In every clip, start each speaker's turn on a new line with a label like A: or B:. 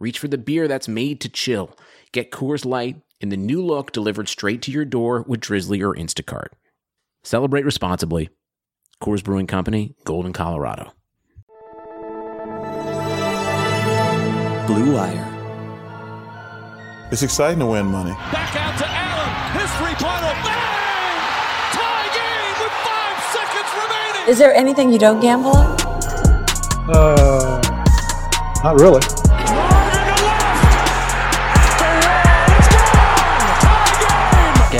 A: reach for the beer that's made to chill. Get Coors Light in the new look delivered straight to your door with Drizly or Instacart. Celebrate responsibly. Coors Brewing Company, Golden, Colorado.
B: Blue Wire.
C: It's exciting to win money.
D: Back out to Allen. His three-pointer. Bang! Tie game with five seconds remaining.
E: Is there anything you don't gamble on?
F: Uh, not really.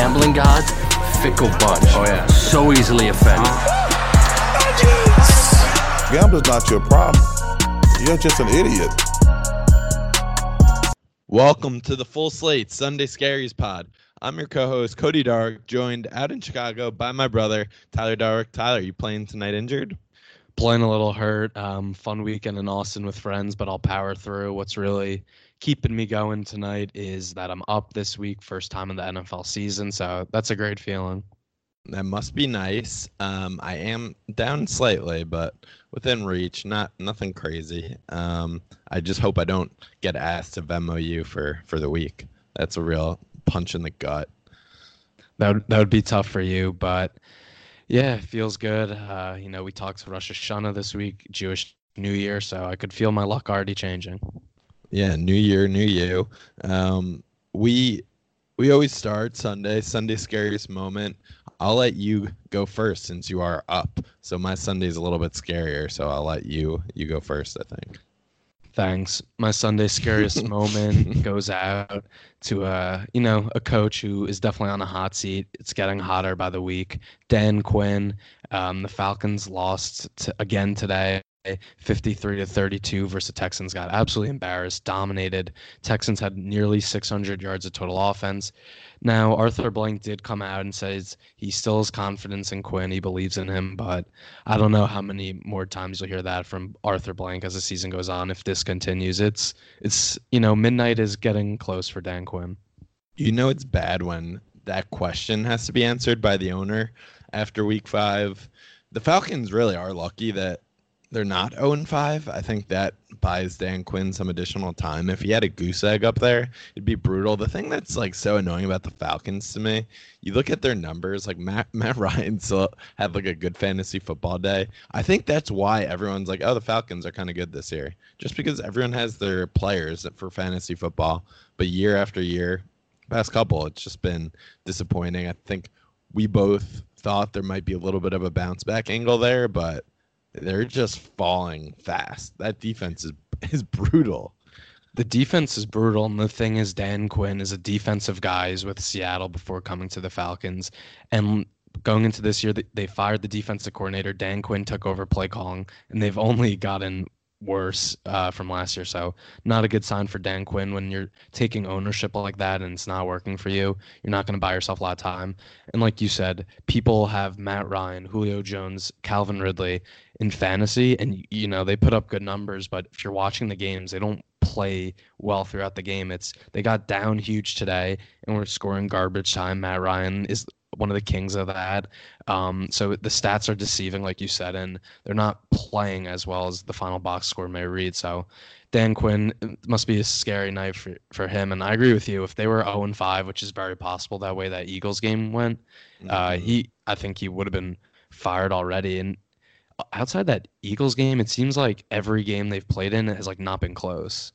G: Gambling gods, fickle bunch. Oh yeah. So easily offended.
C: Gambling's not your problem. You're just an idiot.
H: Welcome to the Full Slate Sunday Scaries Pod. I'm your co-host Cody Dark, joined out in Chicago by my brother Tyler Dark. Tyler, you playing tonight injured?
I: Playing a little hurt. Um, fun weekend in Austin with friends, but I'll power through. What's really keeping me going tonight is that I'm up this week, first time in the NFL season, so that's a great feeling.
H: That must be nice. Um, I am down slightly, but within reach. Not nothing crazy. Um, I just hope I don't get asked to Venmo you for for the week. That's a real punch in the gut.
I: That would, that would be tough for you, but yeah, it feels good. Uh, you know, we talked to Rosh Hashanah this week, Jewish New Year, so I could feel my luck already changing.
H: Yeah, New Year, New You. Um, we we always start Sunday, Sunday scariest moment. I'll let you go first since you are up. So my Sunday's a little bit scarier, so I'll let you you go first, I think.
I: Thanks. My Sunday scariest moment goes out to a you know a coach who is definitely on a hot seat. It's getting hotter by the week. Dan Quinn. Um, the Falcons lost to, again today. 53 to 32 versus the Texans got absolutely embarrassed, dominated. Texans had nearly 600 yards of total offense. Now, Arthur Blank did come out and says he still has confidence in Quinn. He believes in him, but I don't know how many more times you'll hear that from Arthur Blank as the season goes on. If this continues, it's it's you know midnight is getting close for Dan Quinn.
H: You know it's bad when that question has to be answered by the owner after week five. The Falcons really are lucky that they're not 0 5. I think that buys Dan Quinn some additional time. If he had a goose egg up there, it'd be brutal. The thing that's like so annoying about the Falcons to me, you look at their numbers, like Matt Matt Ryan still had like a good fantasy football day. I think that's why everyone's like, oh, the Falcons are kind of good this year. Just because everyone has their players for fantasy football, but year after year, past couple, it's just been disappointing. I think we both thought there might be a little bit of a bounce back angle there, but they're just falling fast. That defense is is brutal.
I: The defense is brutal, and the thing is, Dan Quinn is a defensive guy. He's with Seattle before coming to the Falcons, and going into this year, they fired the defensive coordinator. Dan Quinn took over play calling, and they've only gotten worse uh, from last year. So not a good sign for Dan Quinn when you're taking ownership like that and it's not working for you. You're not going to buy yourself a lot of time. And like you said, people have Matt Ryan, Julio Jones, Calvin Ridley in fantasy, and you know they put up good numbers. But if you're watching the games, they don't play well throughout the game. It's they got down huge today and we're scoring garbage time. Matt Ryan is one of the kings of that. Um, so the stats are deceiving, like you said, and they're not playing as well as the final box score may read. So Dan Quinn must be a scary night for, for him. And I agree with you. If they were 0 and 5, which is very possible that way that Eagles game went, uh, mm-hmm. uh, he I think he would have been fired already. And outside that Eagles game, it seems like every game they've played in has like not been close.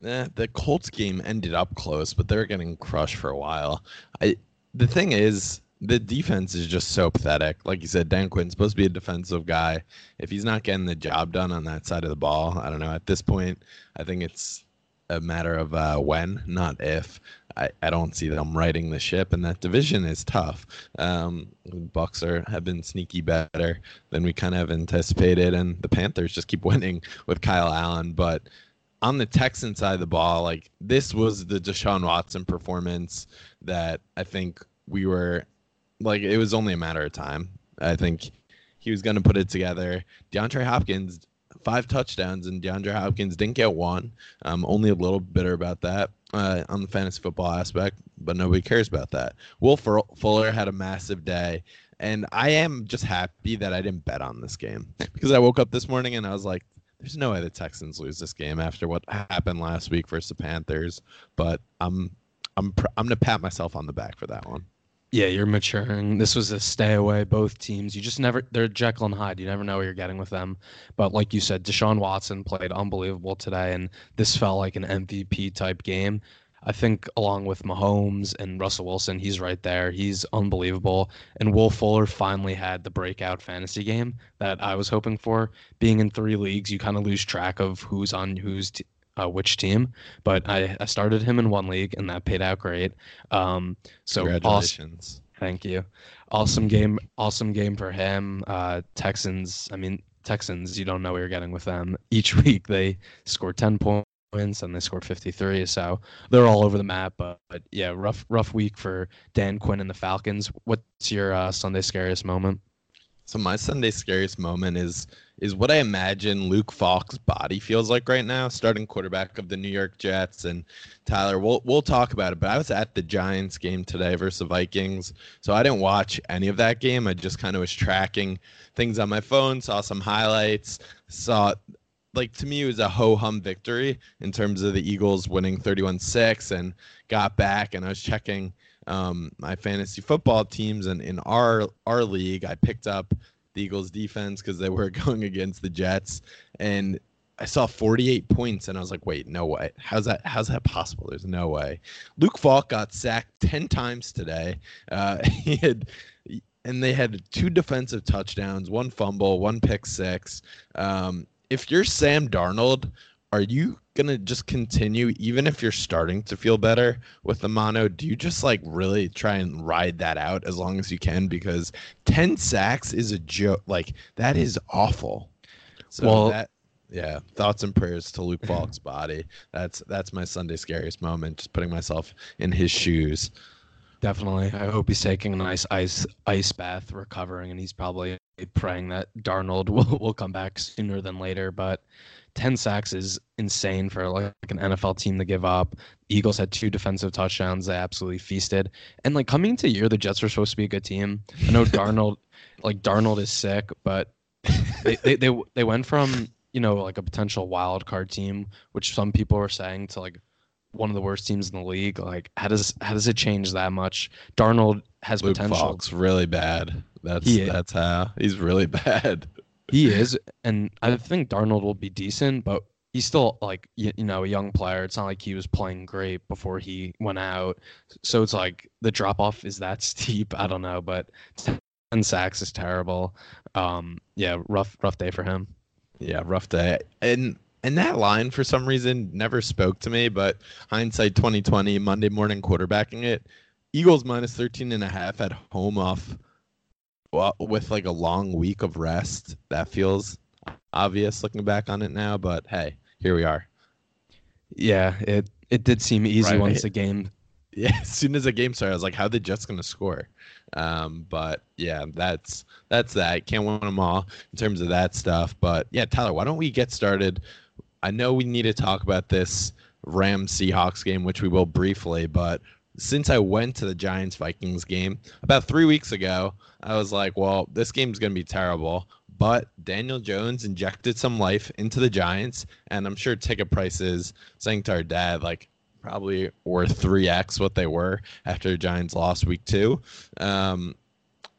H: Yeah, the Colts game ended up close, but they're getting crushed for a while. I the thing is, the defense is just so pathetic. Like you said, Dan Quinn's supposed to be a defensive guy. If he's not getting the job done on that side of the ball, I don't know. At this point, I think it's a matter of uh, when, not if. I, I don't see them riding the ship, and that division is tough. Um, Bucks are have been sneaky better than we kind of anticipated, and the Panthers just keep winning with Kyle Allen. But on the Texan side of the ball, like this was the Deshaun Watson performance that I think we were like it was only a matter of time. I think he was going to put it together. DeAndre Hopkins five touchdowns and DeAndre Hopkins didn't get one. I'm only a little bitter about that uh, on the fantasy football aspect, but nobody cares about that. Will Fuller had a massive day, and I am just happy that I didn't bet on this game because I woke up this morning and I was like, there's no way the Texans lose this game after what happened last week versus the Panthers. But I'm I'm I'm gonna pat myself on the back for that one.
I: Yeah, you're maturing. This was a stay away. Both teams, you just never. They're Jekyll and Hyde. You never know what you're getting with them. But like you said, Deshaun Watson played unbelievable today, and this felt like an MVP type game. I think along with Mahomes and Russell Wilson, he's right there. He's unbelievable. And Will Fuller finally had the breakout fantasy game that I was hoping for. Being in three leagues, you kind of lose track of who's on who's t- uh, which team. But I, I started him in one league, and that paid out great. Um, so
H: congratulations.
I: Awesome, thank you. Awesome game. Awesome game for him. Uh, Texans. I mean, Texans. You don't know what you're getting with them. Each week they score ten points and they scored 53 so they're all over the map but, but, yeah rough rough week for dan quinn and the falcons what's your uh, sunday scariest moment
H: so my sunday scariest moment is is what i imagine luke falk's body feels like right now starting quarterback of the new york jets. And tyler we'll, we'll talk about it but i was at the giants game today versus the vikings so i didn't watch any of that game. I just kind of was tracking things on my phone saw some highlights saw like to me it was a ho hum victory in terms of the Eagles winning 31-6 and got back and I was checking um, my fantasy football teams and in our our league I picked up the Eagles defense because they were going against the Jets and I saw 48 points and I was like, wait, no way. How's that? How's that possible? There's no way. Luke Falk got sacked 10 times today. Uh, he had, and they had two defensive touchdowns, one fumble, one pick six. Um, if you're Sam Darnold, are you gonna just continue even if you're starting to feel better with the mono? Do you just like really try and ride that out as long as you can? Because ten sacks is a joke. Like that is awful. So well, that yeah, thoughts and prayers to Luke Falk's body. That's that's my Sunday scariest moment. Just putting myself in his shoes.
I: Definitely. I hope he's taking a nice ice ice bath, recovering, and he's probably praying that Darnold will, will come back sooner than later. But 10 sacks is insane for like an NFL team to give up. Eagles had two defensive touchdowns. They absolutely feasted. And like coming into year, the Jets were supposed to be a good team. I know Darnold, like Darnold is sick, but they, they, they, they went from, you know, like a potential wild card team, which some people were saying to like one of the worst teams in the league. Like, how does how does it change that much? Darnold has
H: Luke
I: potential.
H: Falk's really bad. That's he that's how he's really bad.
I: He is, and I think Darnold will be decent, but he's still like you, you know a young player. It's not like he was playing great before he went out. So it's like the drop off is that steep. I don't know, but ten sacks is terrible. Um, yeah, rough rough day for him.
H: Yeah, rough day. And and that line for some reason never spoke to me, but hindsight 2020, Monday morning quarterbacking it, Eagles minus 13 and a half at home off well, with like a long week of rest. That feels obvious looking back on it now, but hey, here we are.
I: Yeah, it it did seem easy
H: Right.
I: once the game.
H: Yeah, as soon as the game started, I was like, "How the Jets gonna score?" Um, but yeah, that's that's that. Can't win them all in terms of that stuff. But yeah, Tyler, why don't we get started? I know we need to talk about this Rams Seahawks game, which we will briefly. But since I went to the Giants Vikings game about three weeks ago, I was like, "Well, this game's gonna be terrible." But Daniel Jones injected some life into the Giants, and I'm sure ticket prices saying to our dad like probably worth three x what they were after the Giants lost week two. Um,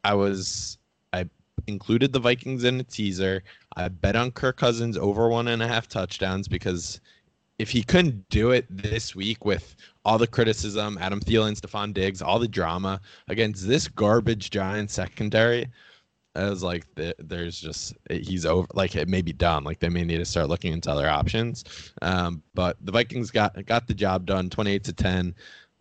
H: I was I included the Vikings in a teaser. I bet on Kirk Cousins over one and a half touchdowns because if he couldn't do it this week with all the criticism, Adam Thielen, Stefon Diggs, all the drama against this garbage giant secondary, I was like, there's just he's over. Like it may be done. Like they may need to start looking into other options. Um, but the Vikings got got the job done, 28 to 10.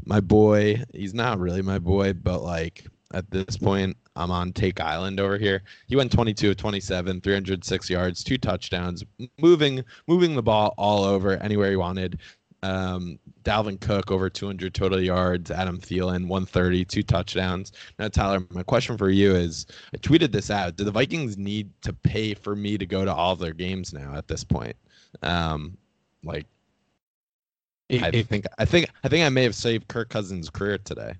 H: My boy, he's not really my boy, but like at this point, I'm on Take Island over here. He went 22 of 27, 306 yards, two touchdowns, moving moving the ball all over anywhere he wanted. Um, Dalvin Cook over 200 total yards. Adam Thielen 130, two touchdowns. Now, Tyler, my question for you is: I tweeted this out. Do the Vikings need to pay for me to go to all of their games now at this point? Um, like,
I: It,
H: I
I: it,
H: think I think I think I may have saved Kirk Cousins' career today.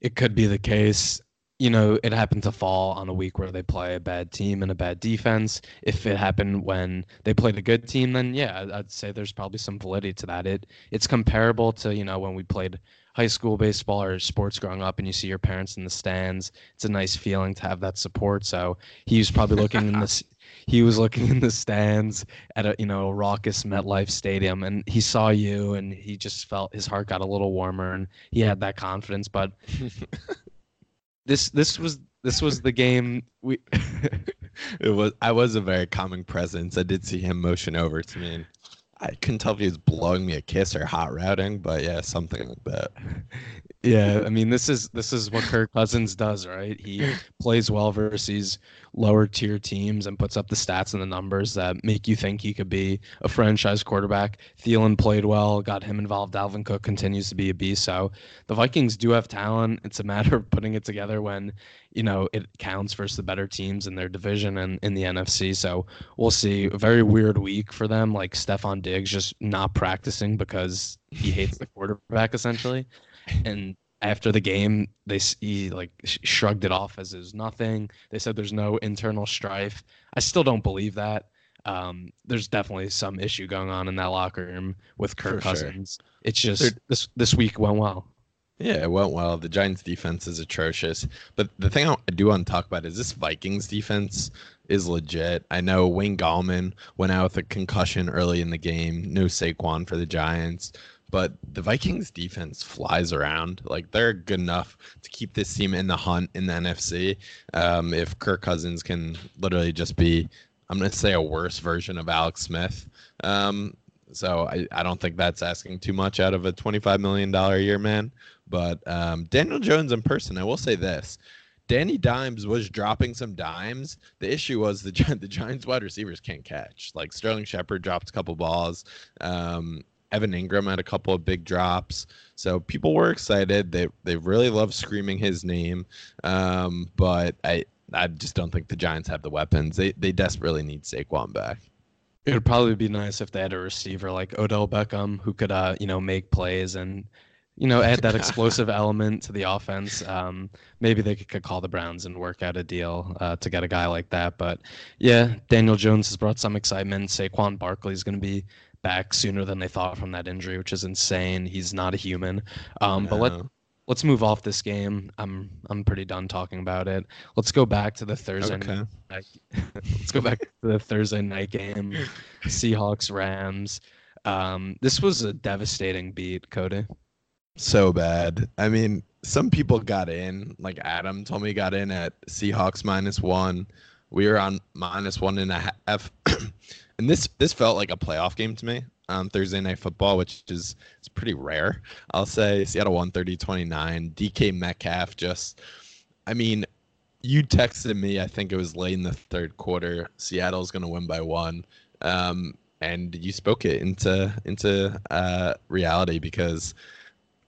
I: it could be the case. You know, it happened to fall on a week where they play a bad team and a bad defense. If it happened when they played a good team, then yeah, I'd- say there's probably some validity to that. It it's comparable to you know when we played high school baseball or sports growing up, and you see your parents in the stands. It's a nice feeling to have that support. So he was probably looking in this. He was looking in the stands at a you know a raucous MetLife Stadium, and he saw you, and he just felt his heart got a little warmer, and he had that confidence. But this this was this was the game we
H: It was I was a very calming presence. I did see him motion over to me. I couldn't tell if he was blowing me a kiss or hot routing, but yeah, something like that.
I: yeah i mean this is this is what kirk cousins does right? He plays well versus lower tier teams and puts up the stats and the numbers that make you think he could be a franchise quarterback. Thielen played well got him involved. Dalvin cook continues to be a beast. So the vikings do have talent. It's a matter of putting it together when you know it counts versus the better teams in their division and in the nfc so we'll see. A very weird week for them. Like stefon diggs just not practicing because he hates the quarterback essentially. And after the game they he like shrugged it off as is nothing. They said there's no internal strife. I still don't believe that. Um, there's definitely some issue going on in that locker room with kirk
H: For sure.
I: cousins. It's just
H: They're-
I: this this week went well
H: Yeah, it went well. The Giants' defense is atrocious. But the thing I do want to talk about is this Vikings defense is legit. I know Wayne Gallman went out with a concussion early in the game. No Saquon for the Giants. But the Vikings defense flies around. Like they're good enough to keep this team in the hunt in the NFC. Um, if Kirk Cousins can literally just be, I'm going to say a worse version of Alex Smith. Um, so I, I don't think that's asking too much out of a $25 million a year man. But um, Daniel Jones in person, I will say this. Danny Dimes was dropping some dimes. The issue was the the Giants wide receivers can't catch. Like Sterling Shepard dropped a couple balls. Um, Evan Engram had a couple of big drops. So people were excited. They they really love screaming his name. Um, but I I just don't think the Giants have the weapons. They they desperately need Saquon back.
I: it would probably be nice if they had a receiver like odell beckham who could uh you know make plays and you know add that explosive element to the offense. Um maybe they could, could call the browns and work out a deal uh, to get a guy like that. But yeah daniel jones has brought some excitement. Saquon barkley is going to be back sooner than they thought from that injury which is insane. He's not a human. Um but let let's move off this game. I'm i'm pretty done talking about it. Let's go back to the thursday
H: Okay.
I: night. Let's go back to the thursday night game. Seahawks rams. Um this was a devastating beat cody
H: so bad. I mean, some people got in, like Adam told me got in at Seahawks minus one. We were on minus one and a half. and this this felt like a playoff game to me on Thursday night football, which is it's pretty rare. I'll say Seattle 130 29. DK Metcalf just I mean, you texted me. I think it was late in the third quarter. Seattle's going to win by one, um, and you spoke it into into uh, reality because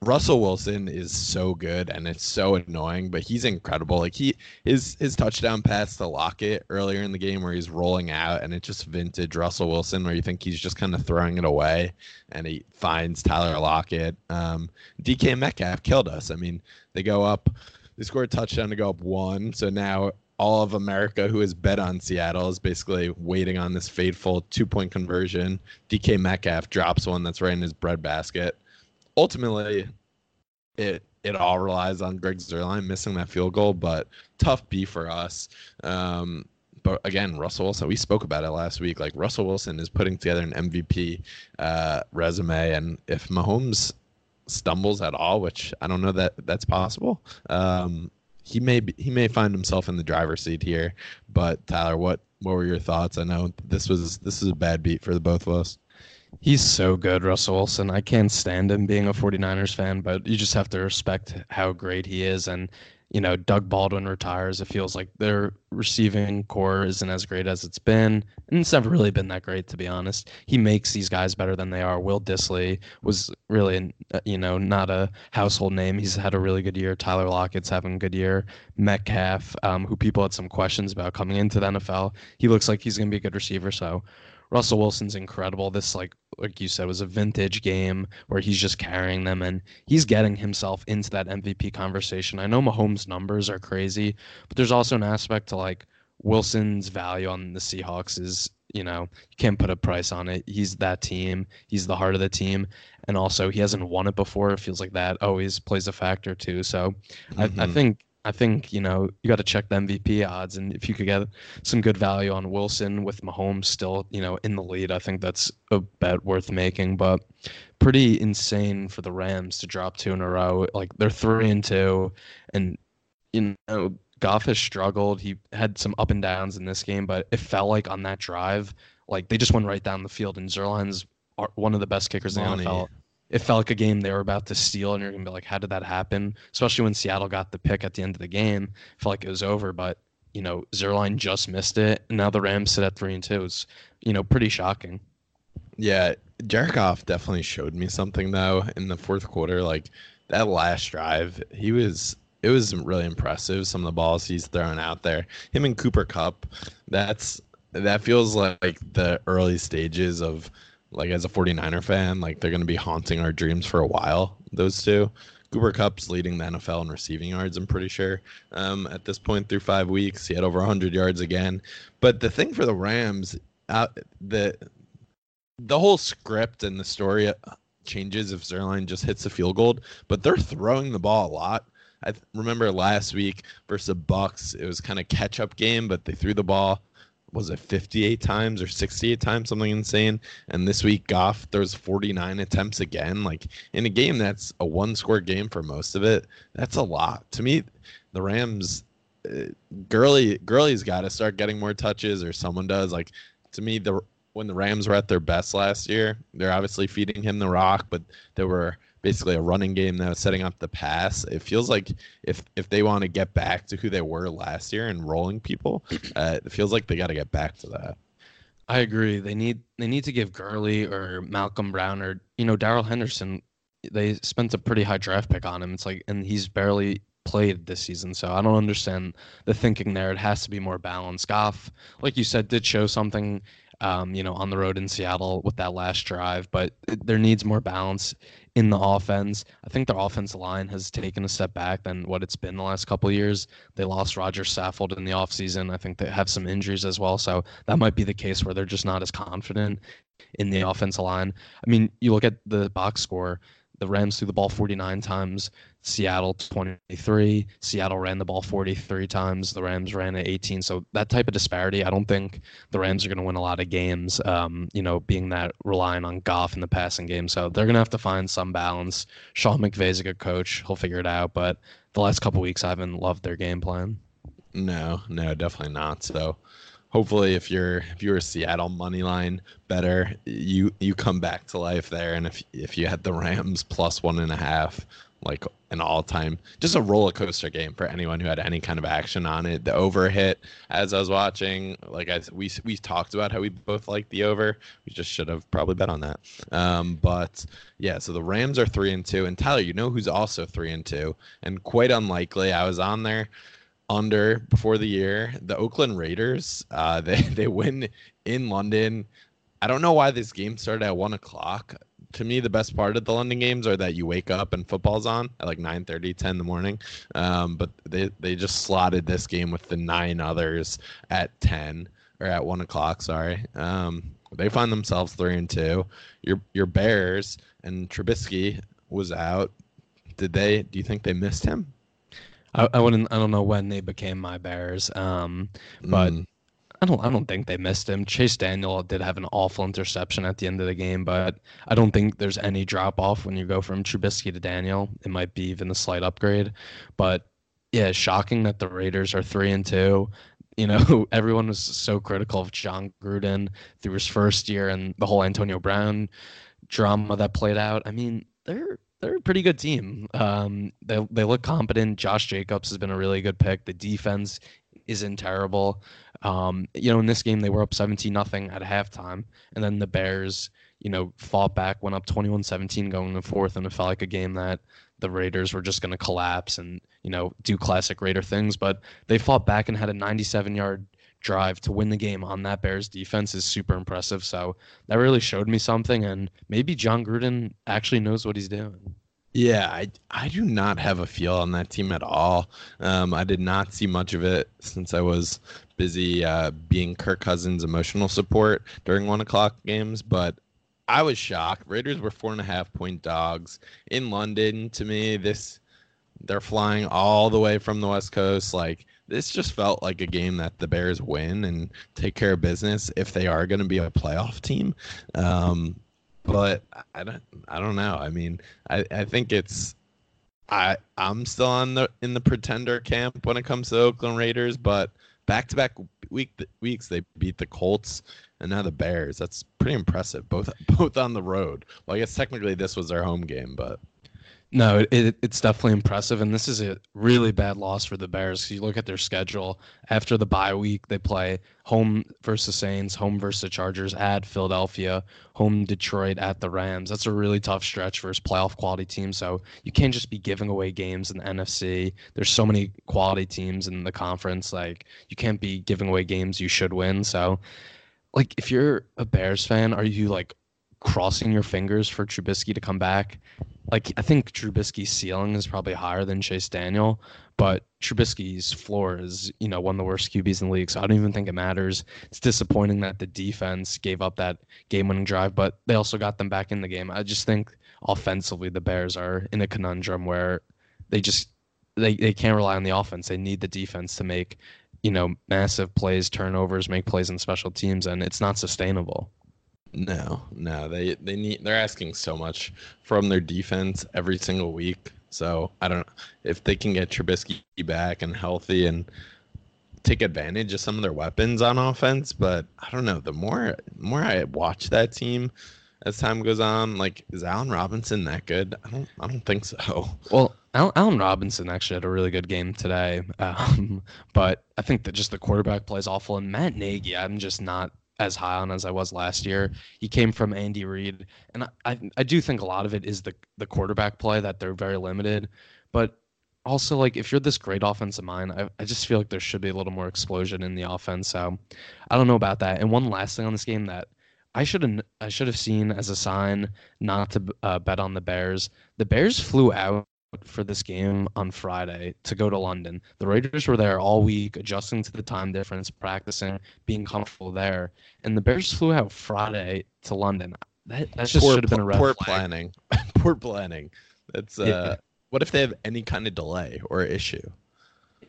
H: Russell Wilson is so good and it's so annoying, but he's incredible. Like he his his touchdown pass to Lockett earlier in the game where he's rolling out and it's just vintage Russell Wilson where you think he's just kind of throwing it away and he finds Tyler Lockett. Um, DK Metcalf killed us. I mean, they go up, they score a touchdown to go up one. So now all of America who has bet on Seattle is basically waiting on this fateful two point conversion. DK Metcalf drops one that's right in his breadbasket ultimately, it it all relies on Greg Zuerlein missing that field goal, but tough B for us. Um, but again, Russell Wilson, we spoke about it last week. Like Russell Wilson is putting together an MVP uh, resume, and if Mahomes stumbles at all, which I don't know that that's possible, um, he may be, he may find himself in the driver's seat here. But Tyler, what what were your thoughts? I know this was this is a bad beat for the both of us.
I: He's so good, Russell Wilson. I can't stand him being a 49ers fan, but you just have to respect how great he is. And, you know, Doug Baldwin retires. It feels like their receiving corps isn't as great as it's been. And it's never really been that great, to be honest. He makes these guys better than they are. Will Dissly was really, uh, you know, not a household name. He's had a really good year. Tyler Lockett's having a good year. Metcalf, um, who people had some questions about coming into the NFL, he looks like he's going to be a good receiver. So, Russell Wilson's incredible. This like like you said was a vintage game where he's just carrying them and he's getting himself into that MVP conversation. I know Mahomes' numbers are crazy, but there's also an aspect to like Wilson's value on the Seahawks is, you know, you can't put a price on it. He's that team. He's the heart of the team. And also he hasn't won it before. It feels like that always plays a factor too. So mm-hmm. I, I mm-hmm. think I think you know you got to check the MVP odds, and if you could get some good value on Wilson with Mahomes still you know in the lead, I think that's a bet worth making. But pretty insane for the Rams to drop two in a row. Like they're three and two, and you know Goff has struggled. He had some up and downs in this game, but it felt like on that drive, like they just went right down the field, and Zuerlein's one of the best kickers in the NFL it felt like a game they were about to steal, and you're gonna be like, how did that happen? Especially when Seattle got the pick at the end of the game, it felt like it was over. But you know, Zuerlein just missed it, and now the Rams sit at three and two. It's you know pretty shocking.
H: Yeah, Jared Goff definitely showed me something though in the fourth quarter. Like that last drive, he was it was really impressive. Some of the balls he's throwing out there, him and Cooper Kupp, that's that feels like the early stages of like as a 49er fan, like they're going to be haunting our dreams for a while. Those two. Cooper Kupp's leading the NFL in receiving yards, I'm pretty sure. Um, at this point, through five weeks, he had over 100 yards again. But the thing for the Rams, uh, the the whole script and the story uh, changes if Zuerlein just hits a field goal. But they're throwing the ball a lot. I remember last week versus the Bucks, it was kind of catch up game, but they threw the ball was it 58 times or 68 times, something insane. And this week, Goff throws 49 attempts again. Like in a game that's a one score game for most of it, that's a lot. To me, the Rams, uh, Gurley, Gurley's got to start getting more touches, or someone does. Like to me, the when the Rams were at their best last year, they're obviously feeding him the rock, but there were basically a running game that was setting up the pass. It feels like if if they want to get back to who they were last year and rolling people, uh, it feels like they got to get back to that.
I: I agree. They need they need to give Gurley or Malcolm Brown or you know Darrell Henderson. They spent a pretty high draft pick on him. It's like and he's barely played this season. So I don't understand the thinking there. It has to be more balanced. Goff, like you said, did show something um, you know, on the road in Seattle with that last drive, but there needs more balance in the offense. I think their offensive line has taken a step back than what it's been the last couple years. They lost Roger Saffold in the offseason. I think they have some injuries as well. So that might be the case where they're just not as confident in the offensive line. I mean, you look at the box score, the Rams threw the ball 49 times. Seattle 23. Seattle ran the ball 43 times. The Rams ran it 18. So that type of disparity, I don't think the Rams are going to win a lot of games. Um, you know, being that relying on Goff in the passing game, so they're going to have to find some balance. Sean McVay's a good coach; he'll figure it out. But the last couple weeks, I haven't loved their game plan.
H: No, no, definitely not. So hopefully if you're if you're a Seattle money line bettor, you you come back to life there. And if if you had the Rams plus one and a half, like an all time just a roller coaster game for anyone who had any kind of action on it. The over hit as I was watching, like I we we talked about how we both like the over. We just should have probably bet on that. Um, but yeah, so the Rams are three and two, and Tyler, you know who's also three and two, and quite unlikely. I was on there under before the year. The Oakland Raiders, uh, they they win in London. I don't know why this game started at one o'clock. To me, the best part of the London games are that you wake up and football's on at like 9 30, 10 in the morning. Um, but they, they just slotted this game with the nine others at 10 or at one o'clock. Sorry. Um, they find themselves three and two. Your your Bears and Trubisky was out. Did they? Do you think they missed him?
I: I, I wouldn't. I don't know when they became my Bears, um, but
H: Mm.
I: I don't. I don't think they missed him. Chase Daniel did have an awful interception at the end of the game, but I don't think there's any drop off when you go from Trubisky to Daniel. It might be even a slight upgrade, but yeah, shocking that the Raiders are three and two. You know, everyone was so critical of Jon Gruden through his first year and the whole Antonio Brown drama that played out. I mean, they're they're a pretty good team. Um, they they look competent. Josh Jacobs has been a really good pick. The defense isn't terrible. Um, you know, in this game they were up 17 nothing at halftime, and then the Bears, you know, fought back, went up 21-17 going to fourth, and it felt like a game that the Raiders were just going to collapse and you know do classic Raider things. But they fought back and had a 97 yard drive to win the game on that Bears defense is super impressive. So that really showed me something, and maybe Jon Gruden actually knows what he's doing.
H: Yeah, I I do not have a feel on that team at all. Um, I did not see much of it since I was busy uh, being Kirk Cousins' emotional support during one o'clock games, but I was shocked. Raiders were four and a half point dogs in London. To me, this they're flying all the way from the West Coast. Like this just felt like a game that the Bears win and take care of business if they are going to be a playoff team. Um, but I don't I don't know. I mean, I, I think it's I I'm still on the in the pretender camp when it comes to Oakland Raiders, but back to back week weeks they beat the Colts and now the Bears. That's pretty impressive. Both both on the road. Well, I guess technically this was their home game, but
I: No, it, it, it's definitely impressive, and this is a really bad loss for the Bears. You look at their schedule after the bye week; they play home versus Saints, home versus Chargers, at Philadelphia, home Detroit, at the Rams. That's a really tough stretch versus playoff quality teams. So you can't just be giving away games in the NFC. There's so many quality teams in the conference. Like you can't be giving away games you should win. So, like if you're a Bears fan, are you like crossing your fingers for Trubisky to come back? like I think Trubisky's ceiling is probably higher than Chase Daniel, but Trubisky's floor is, you know, one of the worst QBs in the league. So I don't even think it matters. It's disappointing that the defense gave up that game-winning drive, but they also got them back in the game. I just think offensively the Bears are in a conundrum where they just they, they can't rely on the offense. They need the defense to make, you know, massive plays, turnovers, make plays in special teams, and it's not sustainable.
H: No, no, they they need they're asking so much from their defense every single week. So I don't know if they can get Trubisky back and healthy and take advantage of some of their weapons on offense. But I don't know. The more more I watch that team as time goes on, like is Allen Robinson that good? I don't I don't think so.
I: Well, Allen Robinson actually had a really good game today, um, but I think that just the quarterback plays awful. And Matt Nagy, I'm just not as high on as I was last year. He came from Andy Reid, and I, I, I do think a lot of it is the the quarterback play that they're very limited, but also like if you're this great offensive mind, I, I just feel like there should be a little more explosion in the offense. So I don't know about that. And one last thing on this game that I should have I should have seen as a sign not to uh, bet on the Bears. The Bears flew out for this game on Friday to go to London. The Raiders were there all week, adjusting to the time difference, practicing, being comfortable there, and the Bears flew out Friday to London. That that just should have been a red
H: poor
I: flag.
H: planning. poor planning. That's uh
I: Yeah.
H: what if they have any kind of delay or issue?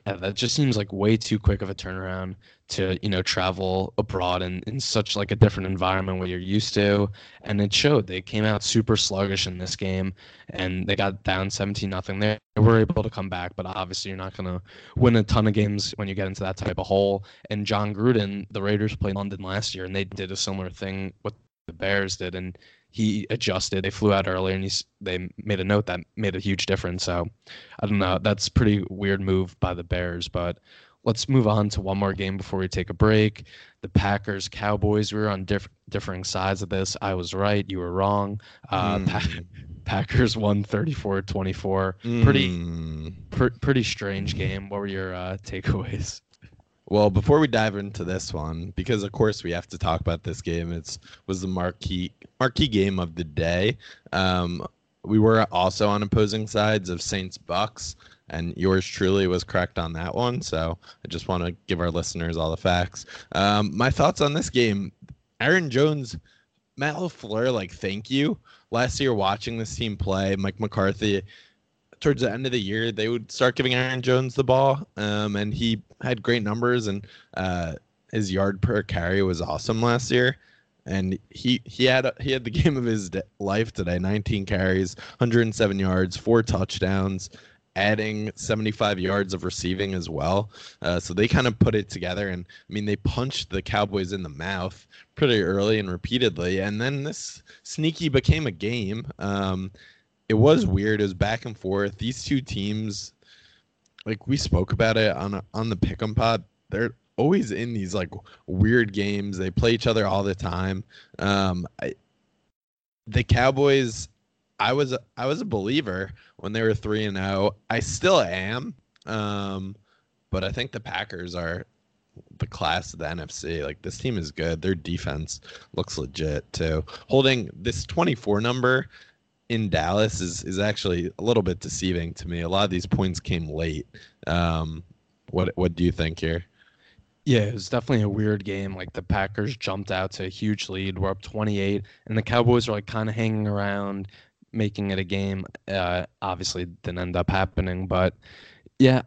I: Yeah, that just seems like way too quick of a turnaround to you know travel abroad and in such like a different environment where you're used to and it showed they came out super sluggish in this game and they got down 17 nothing they were able to come back but obviously you're not going to win a ton of games when you get into that type of hole and jon Gruden the Raiders played London last year and they did a similar thing what the Bears did and he adjusted. They flew out earlier, and he's, they made a note that made a huge difference. So, I don't know. That's pretty weird move by the Bears, but let's move on to one more game before we take a break. The Packers Cowboys. We were on diff- differing sides of this. I was right. You were wrong. Uh, mm. pa- Packers won 34 24. Pretty,
H: Mm.
I: pr- pretty strange game. What were your uh, takeaways?
H: Well, before we dive into this one, because of course we have to talk about this game, it's was the marquee marquee game of the day. Um, we were also on opposing sides of Saints Bucks, and yours truly was correct on that one. So I just want to give our listeners all the facts. Um, my thoughts on this game: Aaron Jones, Matt Lafleur, like thank you. Last year, watching this team play, Mike McCarthy. Towards the end of the year, they would start giving Aaron Jones the ball, um, and he had great numbers, and uh, his yard per carry was awesome last year and he he had he had the game of his life today 19 carries 107 yards four touchdowns adding 75 yards of receiving as well. Uh, so they kind of put it together and i mean they punched the cowboys in the mouth pretty early and repeatedly and then this sneaky became a game. Um, it was weird. It was back and forth. These two teams like we spoke about it on on the pick'em pod. They're always in these like weird games. They play each other all the time. Um, I, the Cowboys, I was I was a believer when they were three and zero. I still am, um, but I think the Packers are the class of the NFC. Like this team is good. Their defense looks legit too. Holding this twenty four number in Dallas is is actually a little bit deceiving to me. A lot of these points came late. Um, what what do you think here?
I: Yeah, it was definitely a weird game. Like the Packers jumped out to a huge lead. We're up 28, and the Cowboys are like kind of hanging around, making it a game. Uh, obviously, didn't end up happening, but yeah.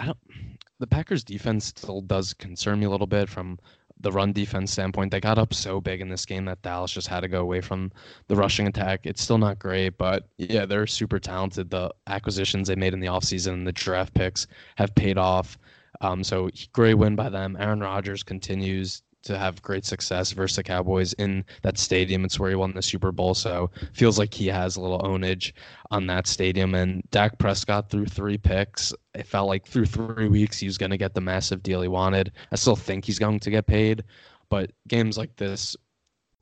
I: The Packers defense still does concern me a little bit from the run defense standpoint. They got up so big in this game that Dallas just had to go away from the rushing attack. It's still not great, but yeah, they're super talented. The acquisitions they made in the offseason and the draft picks have paid off. Um, so great win by them. Aaron Rodgers continues to have great success versus the Cowboys in that stadium. It's where he won the Super Bowl, so feels like he has a little ownage on that stadium. And Dak Prescott threw three picks. It felt like through three weeks he was going to get the massive deal he wanted. I still think he's going to get paid, but games like this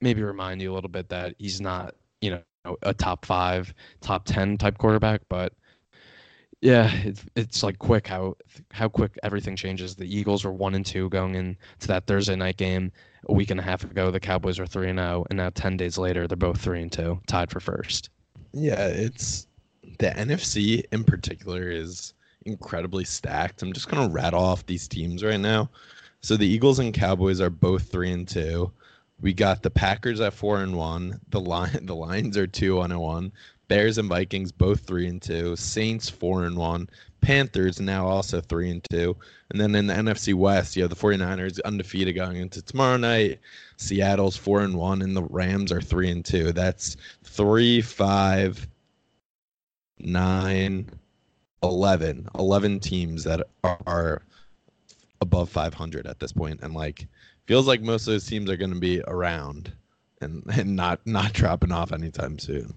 I: maybe remind you a little bit that he's not, you know, a top five, top ten type quarterback, but yeah, it's it's like quick how how quick everything changes. The Eagles were one and two going into that Thursday night game a week and a half ago. The Cowboys were three and zero, and now ten days later they're both three and two, tied for first.
H: Yeah, it's the NFC in particular is incredibly stacked. I'm just gonna rattle off these teams right now. So the Eagles and Cowboys are both three and two. We got the Packers at four and one. The line the Lions are two one and one. Bears and Vikings both three and two. Saints four and one. Panthers now also three and two. And then in the NFC West, you have the 49ers undefeated going into tomorrow night. Seattle's four and one, and the Rams are three and two. That's three, five, nine, 11. 11 teams that are, are above 500 at this point, and like feels like most of those teams are going to be around and and not not dropping off anytime soon.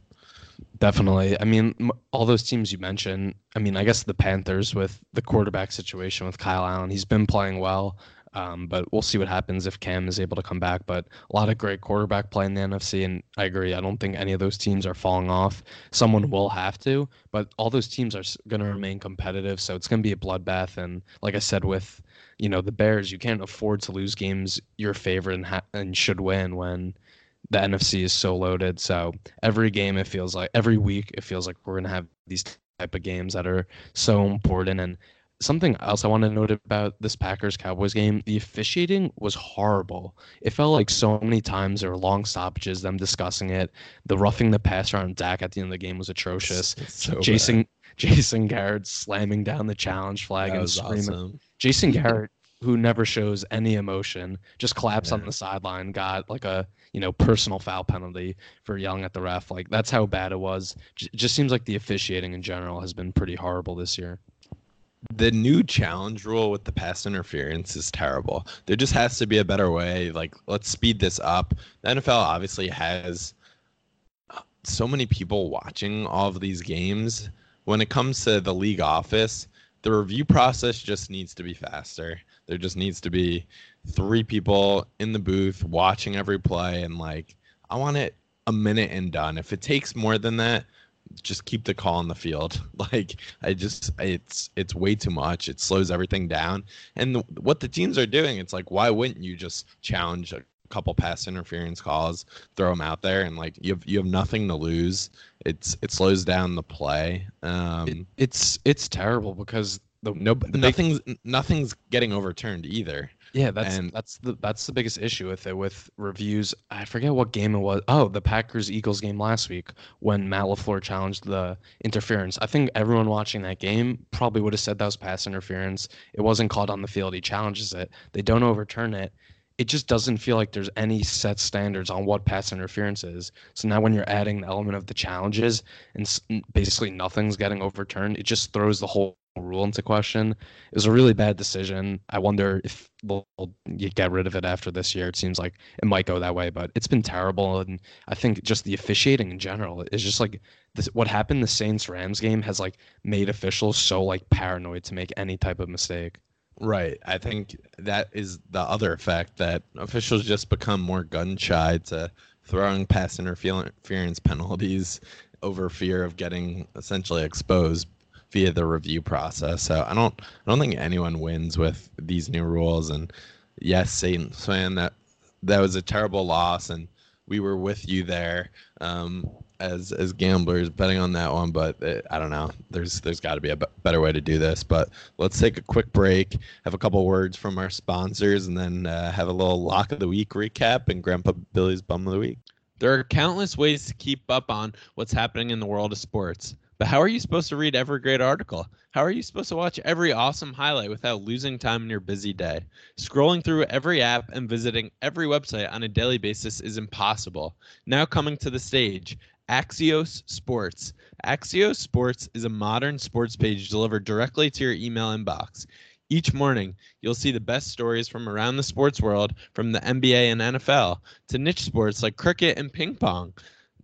I: Definitely. I mean, all those teams you mentioned. I mean, I guess the Panthers with the quarterback situation with Kyle Allen, he's been playing well. Um, but we'll see what happens if Cam is able to come back. But a lot of great quarterback play in the NFC, and I agree. I don't think any of those teams are falling off. Someone will have to, but all those teams are going to remain competitive. So it's going to be a bloodbath. And like I said, with you know the Bears, you can't afford to lose games your favorite and ha- and should win when the NFC is so loaded. So every game, it feels like every week, it feels like we're gonna have these type of games that are so important. And something else I want to note about this Packers Cowboys game, the officiating was horrible. It felt like so many times there were long stoppages, them discussing it. The roughing the passer on Dak at the end of the game was atrocious.
H: So
I: Jason Jason Garrett slamming down the challenge flag
H: That
I: and
H: was
I: screaming.
H: awesome.
I: Jason Garrett who never shows any emotion, just claps
J: Yeah.
I: on the sideline, got like a you know personal foul penalty for yelling at the ref. Like that's how bad it was. J- just seems like the officiating in general has been pretty horrible this year.
J: the new challenge rule with the pass interference is terrible. There just has to be a better way. Like, let's speed this up. The NFL obviously has uh, so many people watching all of these games. When it comes to the league office, the review process just needs to be faster. There just needs to be three people in the booth watching every play, and like, I want it a minute and done. If it takes more than that, just keep the call on the field. Like I just it's it's way too much. It slows everything down. And the, what the teams are doing, it's like why wouldn't you just challenge a couple pass interference calls, throw them out there, and like you have you have nothing to lose. It's it slows down the play. Um,
I: It, it's it's terrible because the
J: no,
I: the big-
J: nothing's nothing's getting overturned either.
I: Yeah, that's
J: And-
I: that's the that's the biggest issue with it with reviews. I forget what game it was. Oh, the Packers Eagles game last week when Matt LaFleur challenged the interference. I think everyone watching that game probably would have said that was pass interference. It wasn't called on the field. He challenges it. They don't overturn it. It just doesn't feel like there's any set standards on what pass interference is. So now when you're adding the element of the challenges and basically nothing's getting overturned, it just throws the whole rule into question. It was a really bad decision. I wonder if they'll you get rid of it after this year. It seems like it might go that way, but it's been terrible. And I think just the officiating in general is just like this, what happened. The Saints Rams game has like made officials so like paranoid to make any type of mistake.
J: Right. I think that is the other effect that officials just become more gun shy to throwing pass interference penalties over fear of getting essentially exposed via the review process. So I don't I don't think anyone wins with these new rules and yes, Saints fan that that was a terrible loss and we were with you there um, as as gamblers betting on that one, but uh, I don't know. There's there's got to be a b- better way to do this. But let's take a quick break, have a couple words from our sponsors, and then uh, have a little lock of the week recap and Grandpa Billy's bum of the week.
H: There are countless ways to keep up on what's happening in the world of sports. But how are you supposed to read every great article? How are you supposed to watch every awesome highlight without losing time in your busy day? Scrolling through every app and visiting every website on a daily basis is impossible. Now coming to the stage, Axios Sports. Axios Sports is a modern sports page delivered directly to your email inbox. Each morning, you'll see the best stories from around the sports world, from the NBA and NFL to niche sports like cricket and ping pong.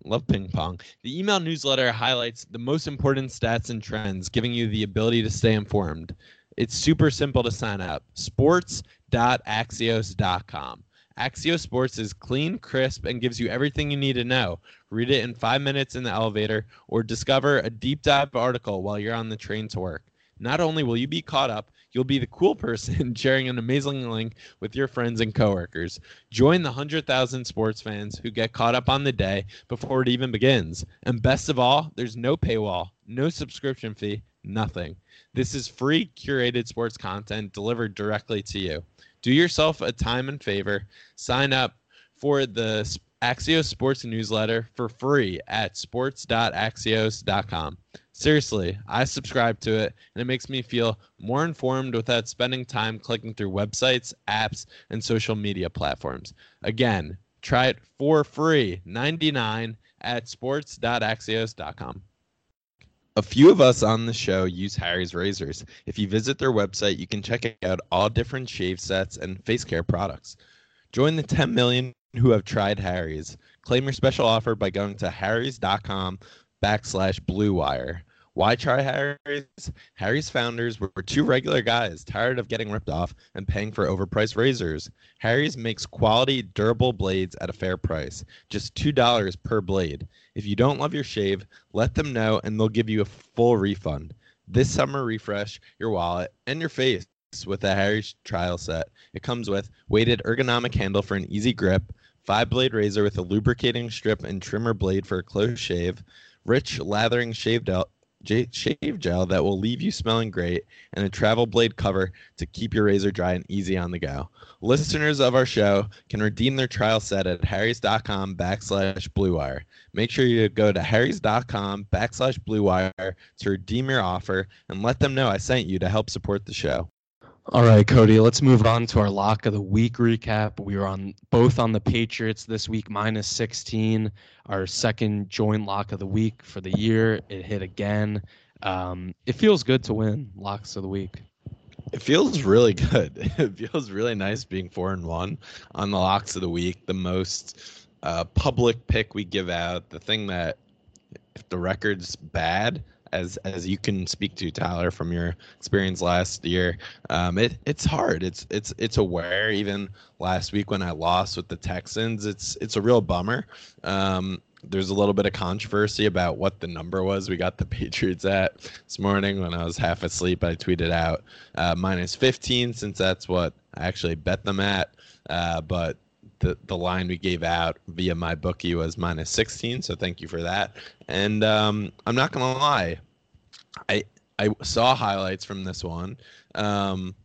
H: Love ping pong. The email newsletter highlights the most important stats and trends, giving you the ability to stay informed. It's super simple to sign up. Sports.axios.com. Axios Sports is clean, crisp, and gives you everything you need to know. Read it in five minutes in the elevator or discover a deep dive article while you're on the train to work. Not only will you be caught up, you'll be the cool person sharing an amazing link with your friends and coworkers. Join the 100,000 sports fans who get caught up on the day before it even begins. And best of all, there's no paywall, no subscription fee, nothing. This is free curated sports content delivered directly to you. Do yourself a time and favor. Sign up for the Axios Sports newsletter for free at sports.axios.com. Seriously, I subscribe to it and it makes me feel more informed without spending time clicking through websites, apps, and social media platforms. Again, try it for free, 99 at sports.axios.com. A few of us on the show use Harry's razors. If you visit their website, you can check out all different shave sets and face care products. Join the 10 million who have tried Harry's. Claim your special offer by going to harrys.com backslash blue wire. Why try Harry's? Harry's founders were two regular guys tired of getting ripped off and paying for overpriced razors. Harry's makes quality, durable blades at a fair price, just $2 per blade. If you don't love your shave, let them know and they'll give you a full refund. This summer, refresh your wallet and your face with a Harry's trial set. It comes with weighted ergonomic handle for an easy grip, five blade razor with a lubricating strip and trimmer blade for a close shave, rich lathering shave gel, j- shave gel that will leave you smelling great, and a travel blade cover to keep your razor dry and easy on the go. Listeners of our show can redeem their trial set at harrys.com backslash bluewire. Make sure you go to harrys.com backslash bluewire to redeem your offer and let them know I sent you to help support the show.
I: All right, Cody, let's move on to our lock of the week recap. We were on both on the Patriots this week, minus 16. Our second joint lock of the week for the year. It hit again. Um, it feels good to win locks of the week.
H: It feels really good. It feels really nice being four and one on the locks of the week. The most uh, public pick we give out. The thing that if the record's bad, as as you can speak to Tyler from your experience last year. Um, it it's hard. It's it's it's aware. Even last week when I lost with the Texans, it's it's a real bummer. Um, there's a little bit of controversy about what the number was we got the Patriots at this morning when I was half asleep. I tweeted out uh, minus 15 since that's what I actually bet them at. Uh, but the, the line we gave out via my bookie was minus 16 so thank you for that. And um, i'm not gonna lie i i saw highlights from this one. Um,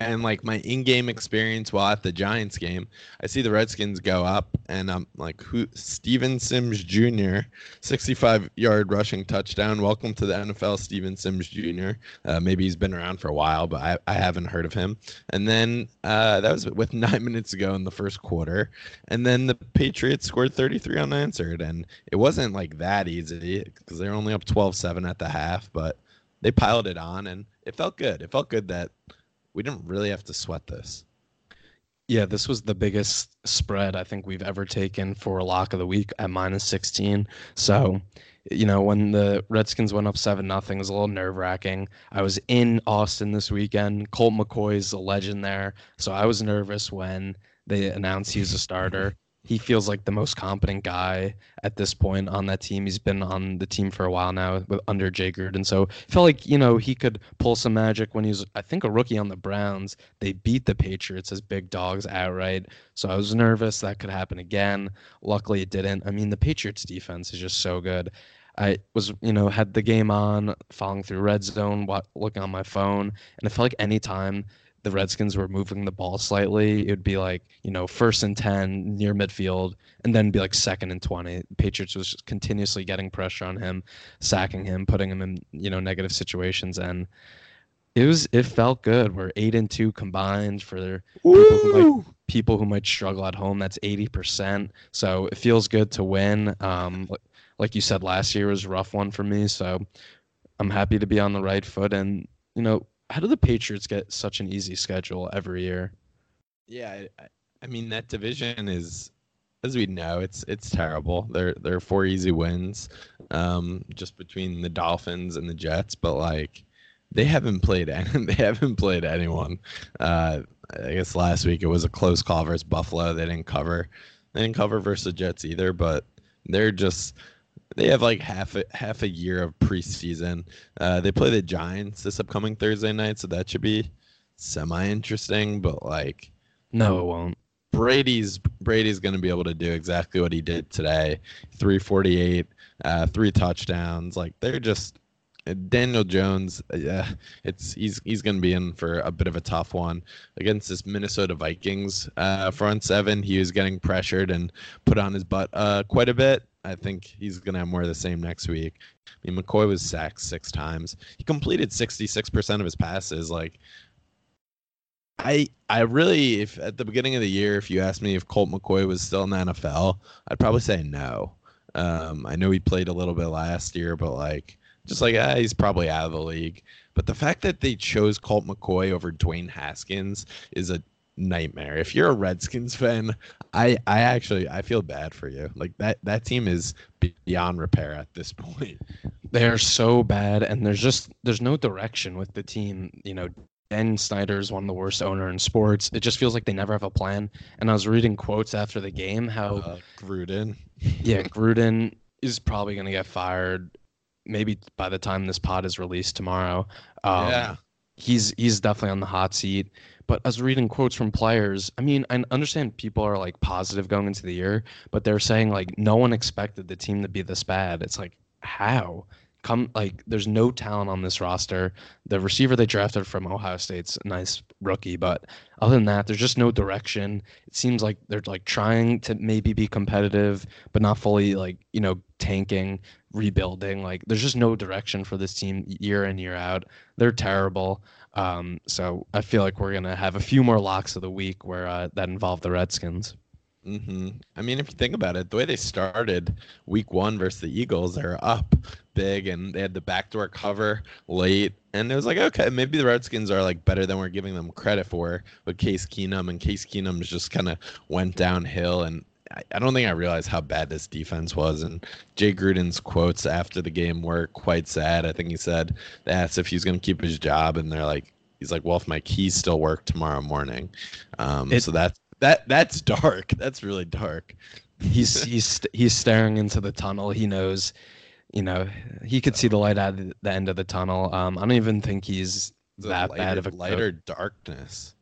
H: and like my in-game experience while at the Giants game, I see the Redskins go up, and I'm like, "Who? Steven Sims Jr. 65-yard rushing touchdown. Welcome to the NFL, Steven Sims Jr. Uh, maybe he's been around for a while, but I, I haven't heard of him. And then uh, that was with nine minutes ago in the first quarter, and then the Patriots scored 33 unanswered, and it wasn't like that easy because they're only up 12-7 at the half, but they piled it on, and it felt good. It felt good that we didn't really have to sweat this.
I: Yeah, this was the biggest spread I think we've ever taken for a lock of the week at minus 16. So, you know, when the Redskins went up 7 nothing, it was a little nerve wracking. I was in Austin this weekend. Colt McCoy's a legend there. So I was nervous when they announced he was a starter he feels like the most competent guy at this point on that team. He's been on the team for a while now with under Jay Gruden. So felt like, you know, he could pull some magic when he was I think a rookie on the Browns. They beat the Patriots as big dogs outright. So I was nervous that could happen again. Luckily it didn't. I mean, the Patriots defense is just so good. I was, you know, had the game on, following through red zone, looking on my phone, and it felt like anytime the Redskins were moving the ball slightly, it would be like, you know, first and 10 near midfield, and then be like second and 20. The Patriots was just continuously getting pressure on him, sacking him, putting him in, you know, negative situations. And it was, it felt good. We're eight and two combined for people who, might, people who might struggle at home. That's 80%. So it feels good to win. Um, like you said, last year was a rough one for me. So I'm happy to be on the right foot. And, you know, how do the Patriots get such an easy schedule every year?
H: Yeah, I, I mean that division is, as we know, it's it's terrible. There there are four easy wins, um, just between the Dolphins and the Jets, but like they haven't played any, they haven't played anyone. Uh, I guess last week it was a close call versus Buffalo. They didn't cover. They didn't cover versus the Jets either, but they're just they have like half a half a year of preseason. Uh, they play the Giants this upcoming Thursday night, so that should be semi interesting. But like,
I: no, it won't.
H: Brady's Brady's going to be able to do exactly what he did today. 348, uh, three touchdowns. Like they're just Daniel Jones, yeah, it's he's he's going to be in for a bit of a tough one against this Minnesota Vikings uh, front seven. He was getting pressured and put on his butt uh, quite a bit. I think he's going to have more of the same next week. I mean, McCoy was sacked six times. He completed 66% of his passes. Like, I I really, if at the beginning of the year, if you asked me if Colt McCoy was still in the NFL, I'd probably say no. Um, I know he played a little bit last year, but like, just like ah, he's probably out of the league. But the fact that they chose Colt McCoy over Dwayne Haskins is a nightmare. If you're a Redskins fan, I I actually I feel bad for you. Like that that team is beyond repair at this point.
I: They're so bad and there's just there's no direction with the team, you know. Ben Snyder is one of the worst owner in sports. It just feels like they never have a plan. And I was reading quotes after the game how uh,
H: Gruden.
I: yeah, Gruden is probably going to get fired maybe by the time this pod is released tomorrow.
H: Um, yeah.
I: He's he's definitely on the hot seat. But I was reading quotes from players. I mean, I understand people are like positive going into the year, but they're saying like no one expected the team to be this bad. It's like how come like there's no talent on this roster. The receiver they drafted from Ohio State's a nice rookie, but other than that, there's just no direction. It seems like they're like trying to maybe be competitive, but not fully like, you know, tanking, rebuilding. Like there's just no direction for this team year in, year out. They're terrible. Um, so I feel like we're gonna have a few more locks of the week where uh, that involve the Redskins.
H: hmm I mean, if you think about it, the way they started Week One versus the Eagles, they're up big, and they had the backdoor cover late, and it was like, okay, maybe the Redskins are like better than we're giving them credit for. With Case Keenum, and Case Keenum just kind of went downhill, and I, don't think I realized how bad this defense was. And Jay Gruden's quotes after the game were quite sad. I think he said they asked if he's going to keep his job, and they're like, he's like, well, if my keys still work tomorrow morning, um,
I: It-
H: so that's that that's dark. That's really dark.
I: He's he's he's staring into the tunnel. He knows, you know, he could see the light at the end of the tunnel. Um, I don't even think he's that
H: lighter,
I: bad of a coach.
H: lighter darkness.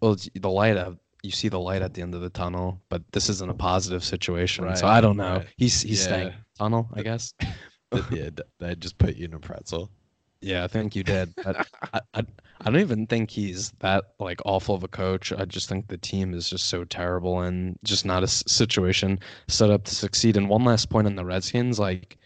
I: Well, the light of you see the light at the end of the tunnel, but this isn't a positive situation. so I don't know.
H: right.
I: He's he's staying tunnel, I guess.
H: yeah, that just put you in a pretzel.
I: Yeah, I think you did. But I, I I don't even think he's that like awful of a coach. I just think the team is just so terrible and just not a s- situation set up to succeed. And one last point on the Redskins, like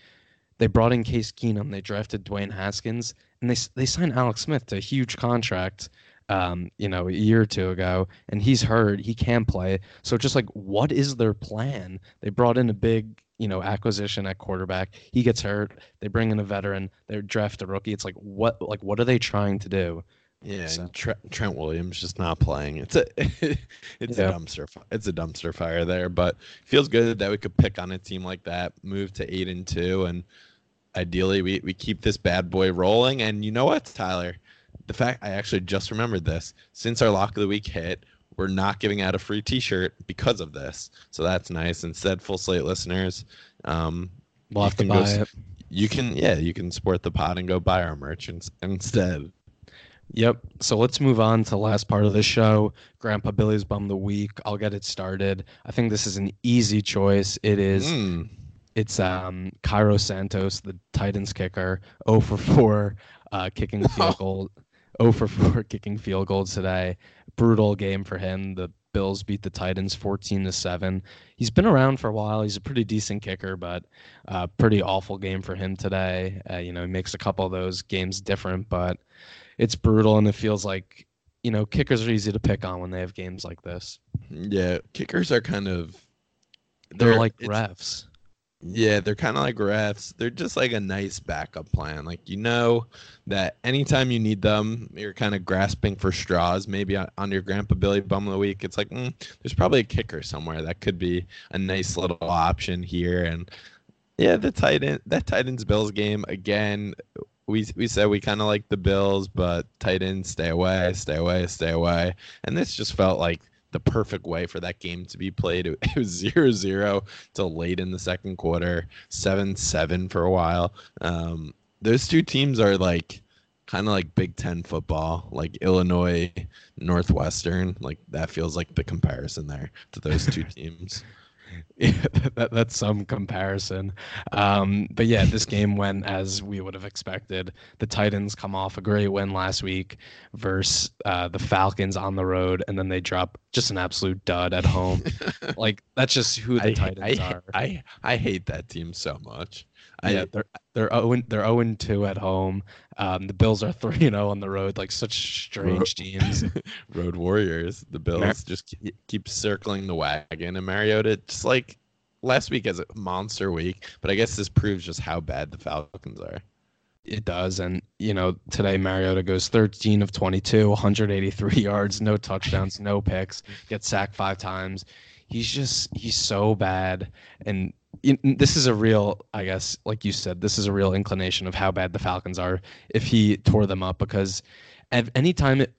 I: they brought in Case Keenum, they drafted Dwayne Haskins, and they they signed Alex Smith to a huge contract. Um, you know, a year or two ago, and he's hurt. He can play. So just like, what is their plan? They brought in a big, you know, acquisition at quarterback. He gets hurt. They bring in a veteran. They draft a rookie. It's like, what, like, what are they trying to do?
H: Yeah,
I: So-
H: and Trent, Williams just not playing. It's a it's
I: Yeah.
H: a dumpster it's a dumpster fire there, but feels good that we could pick on a team like that, move to eight and two, and ideally we we keep this bad boy rolling. And you know what, Tyler? The fact I actually just remembered this since our lock of the week hit, we're not giving out a free T-shirt because of this, so that's nice. Instead, full slate listeners, um,
I: We'll
H: you
I: have to
H: can go
I: buy it.
H: You can yeah, you can support the pod and go buy our merch instead.
I: Yep. So let's move on to the last part of the show. Grandpa Billy's bum the week. I'll get it started. I think this is an easy choice. It is.
H: Mm.
I: It's um Cairo Santos, the Titans kicker, 0 for 4, uh, kicking field goal. 0 for 4 kicking field goals today. Brutal game for him. The Bills beat the Titans 14 to 7. He's been around for a while. He's a pretty decent kicker, but uh, pretty awful game for him today. Uh, you know, he makes a couple of those games different, but it's brutal and it feels like you know kickers are easy to pick on when they have games like this.
H: Yeah, kickers are kind of
I: They're, like refs.
H: Yeah, they're kind of like refs. They're just like a nice backup plan. Like you know that anytime you need them, you're kind of grasping for straws. Maybe on, your Grandpa Billy bum of the week, it's like mm, there's probably a kicker somewhere that could be a nice little option here. And yeah, the Titan that Titans Bills game again. We we said we kind of like the Bills, but Titans stay away, stay away, stay away. And this just felt like the perfect way for that game to be played. It, it was 0 0 till late in the second quarter, 7 7 for a while. Um, those two teams are like kind of like Big Ten football, like Illinois, Northwestern. Like that feels like the comparison there to those two teams.
I: Yeah, that, that's some comparison. Um, but yeah, this game went as we would have expected. The Titans come off a great win last week versus uh, the Falcons on the road, and then they drop just an absolute dud at home. like that's just who the
H: I,
I: Titans
H: I,
I: are.
H: I, I hate that team so much. I,
I: yeah, they're they're zero they're zero two at home. Um, the Bills are three and zero on the road. Like such strange teams.
H: Road Warriors. The Bills just keep, circling the wagon, and Mariota just like last week as a monster week. But I guess this proves just how bad the Falcons are.
I: It does, and you know today Mariota goes 13 of 22, 183 yards, no touchdowns, no picks, gets sacked five times. He's just he's so bad, and this is a real, I guess, like you said, this is a real inclination of how bad the Falcons are if he tore them up because at any time it.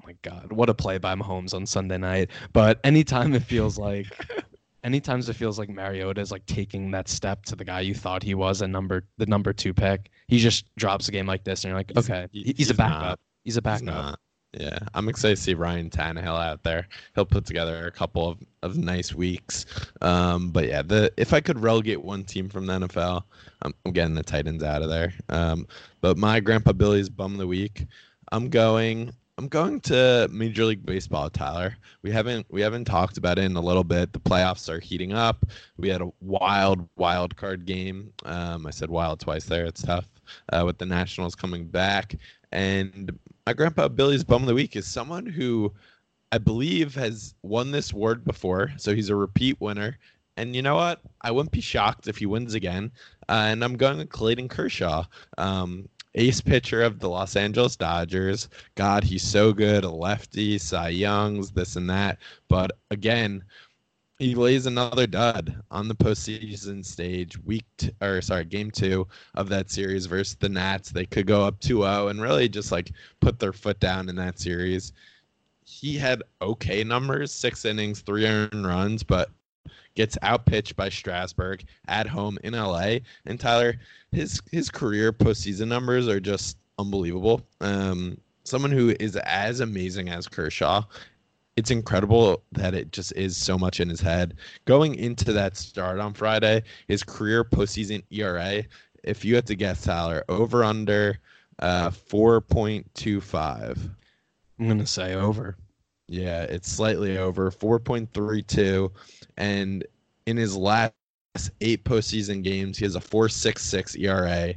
I: Oh my God, what a play by Mahomes on Sunday night! But anytime it feels like anytime it feels like Mariota is like taking that step to the guy you thought he was a number the number two pick, he just drops a game like this, and you're like,
H: He's-
I: okay,
H: he-
I: he- he's,
H: he's
I: a backup.
H: not.
I: He's a
H: He's
I: backup.
H: Yeah, I'm excited to see Ryan Tannehill out there. He'll put together a couple of, of nice weeks. Um, but yeah, the if I could relegate one team from the NFL, I'm, I'm getting the Titans out of there. Um, but my Grandpa Billy's bum of the week. I'm going. I'm going to Major League Baseball, Tyler. We haven't we haven't talked about it in a little bit. The playoffs are heating up. We had a wild wild card game. Um, I said wild twice there. It's tough uh, with the Nationals coming back. And my grandpa Billy's bum of the week is someone who I believe has won this award before, so he's a repeat winner. And you know what? I wouldn't be shocked if he wins again. Uh, and I'm going with Clayton Kershaw. Um, ace pitcher of the Los Angeles Dodgers. God, he's so good. A lefty, Cy Youngs, this and that. But again, he lays another dud on the postseason stage, week t- or sorry, game two of that series versus the Nats. They could go up 2-0 and really just like put their foot down in that series. He had okay numbers, six innings, three earned runs, but gets outpitched by Strasburg at home in LA. And Tyler, his his career postseason numbers are just unbelievable. Um, someone who is as amazing as Kershaw. It's incredible that it just is so much in his head. Going into that start on Friday, his career postseason ERA, if you had to guess, Tyler, over under uh, 4.25.
I: I'm going to say over.
H: Yeah, it's slightly over 4.32. And in his last eight postseason games, he has a 4.66 ERA.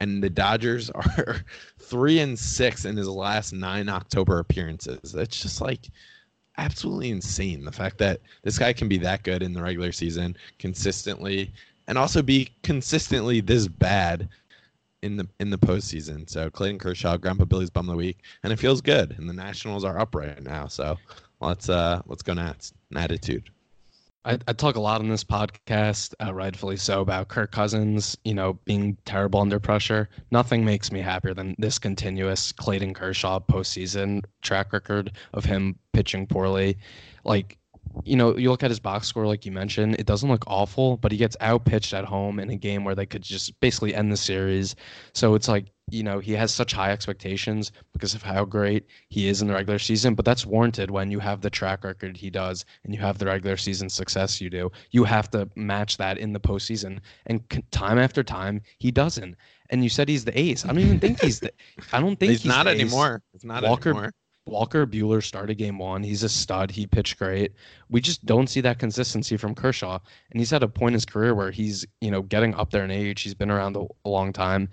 H: And the Dodgers are three and six in his last nine October appearances. That's just like absolutely insane. The fact that this guy can be that good in the regular season consistently and also be consistently this bad in the in the postseason. So Clayton Kershaw, Grandpa Billy's bum of the week, and it feels good. And the Nationals are up right now, so let's uh let's go Nats. Attitude.
I: I, I, talk a lot on this podcast, uh, rightfully so, about Kirk Cousins, you know, being terrible under pressure. Nothing makes me happier than this continuous Clayton Kershaw postseason track record of him pitching poorly. Like, you know, you look at his box score, like you mentioned, it doesn't look awful, but he gets out pitched at home in a game where they could just basically end the series. So it's like, you know, he has such high expectations because of how great he is in the regular season, but that's warranted when you have the track record he does and you have the regular season success you do. You have to match that in the postseason. And time after time, he doesn't. And you said he's the ace. I don't even think he's the. I don't think
H: he's,
I: he's
H: not anymore. It's not
I: Walker,
H: anymore.
I: Walker Buehler started game one. He's a stud. He pitched great. We just don't see that consistency from Kershaw. And he's at a point in his career where he's, you know, getting up there in age. He's been around a, a long time.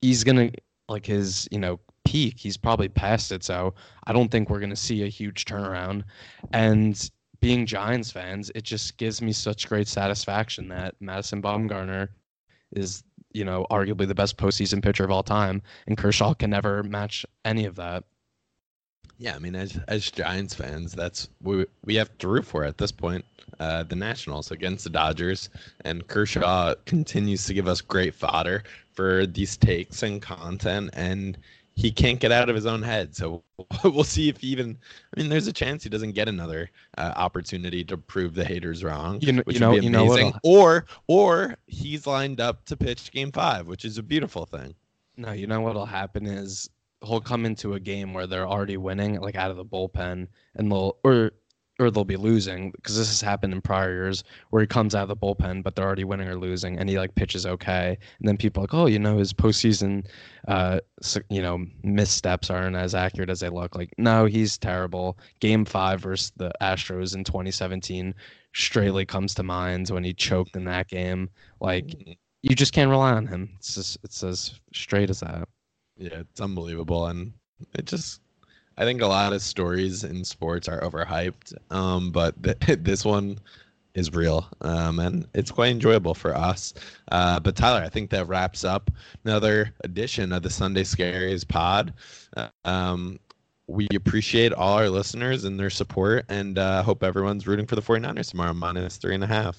I: He's gonna like his, you know, peak. He's probably past it. So I don't think we're gonna see a huge turnaround. And being Giants fans, it just gives me such great satisfaction that Madison Bumgarner is, you know, arguably the best postseason pitcher of all time, and Kershaw can never match any of that.
H: Yeah, I mean, as as Giants fans, that's we we have to root for at this point. Uh, the Nationals against the Dodgers, and Kershaw continues to give us great fodder for these takes and content, and he can't get out of his own head. So we'll see if he even. I mean, there's a chance he doesn't get another uh, opportunity to prove the haters wrong,
I: you know,
H: which
I: you know,
H: would be
I: you know
H: amazing. or or he's lined up to pitch Game Five, which is a beautiful thing.
I: No, you know what'll happen is he'll come into a game where they're already winning, like out of the bullpen, and they'll or or they'll be losing because this has happened in prior years where he comes out of the bullpen, but they're already winning or losing, and he like pitches okay, and then people are like, oh, you know, his postseason, uh, you know, missteps aren't as accurate as they look. Like, no, he's terrible. Game five versus the Astros in 2017 straightly comes to mind when he choked in that game. Like, you just can't rely on him. It's just it's as straight as that.
H: Yeah, it's unbelievable, and it just. I think a lot of stories in sports are overhyped, um, but th- this one is real, um, and it's quite enjoyable for us. Uh, but Tyler, I think that wraps up another edition of the Sunday Scaries Pod. Um, we appreciate all our listeners and their support, and uh, hope everyone's rooting for the 49ers tomorrow, minus three and a half.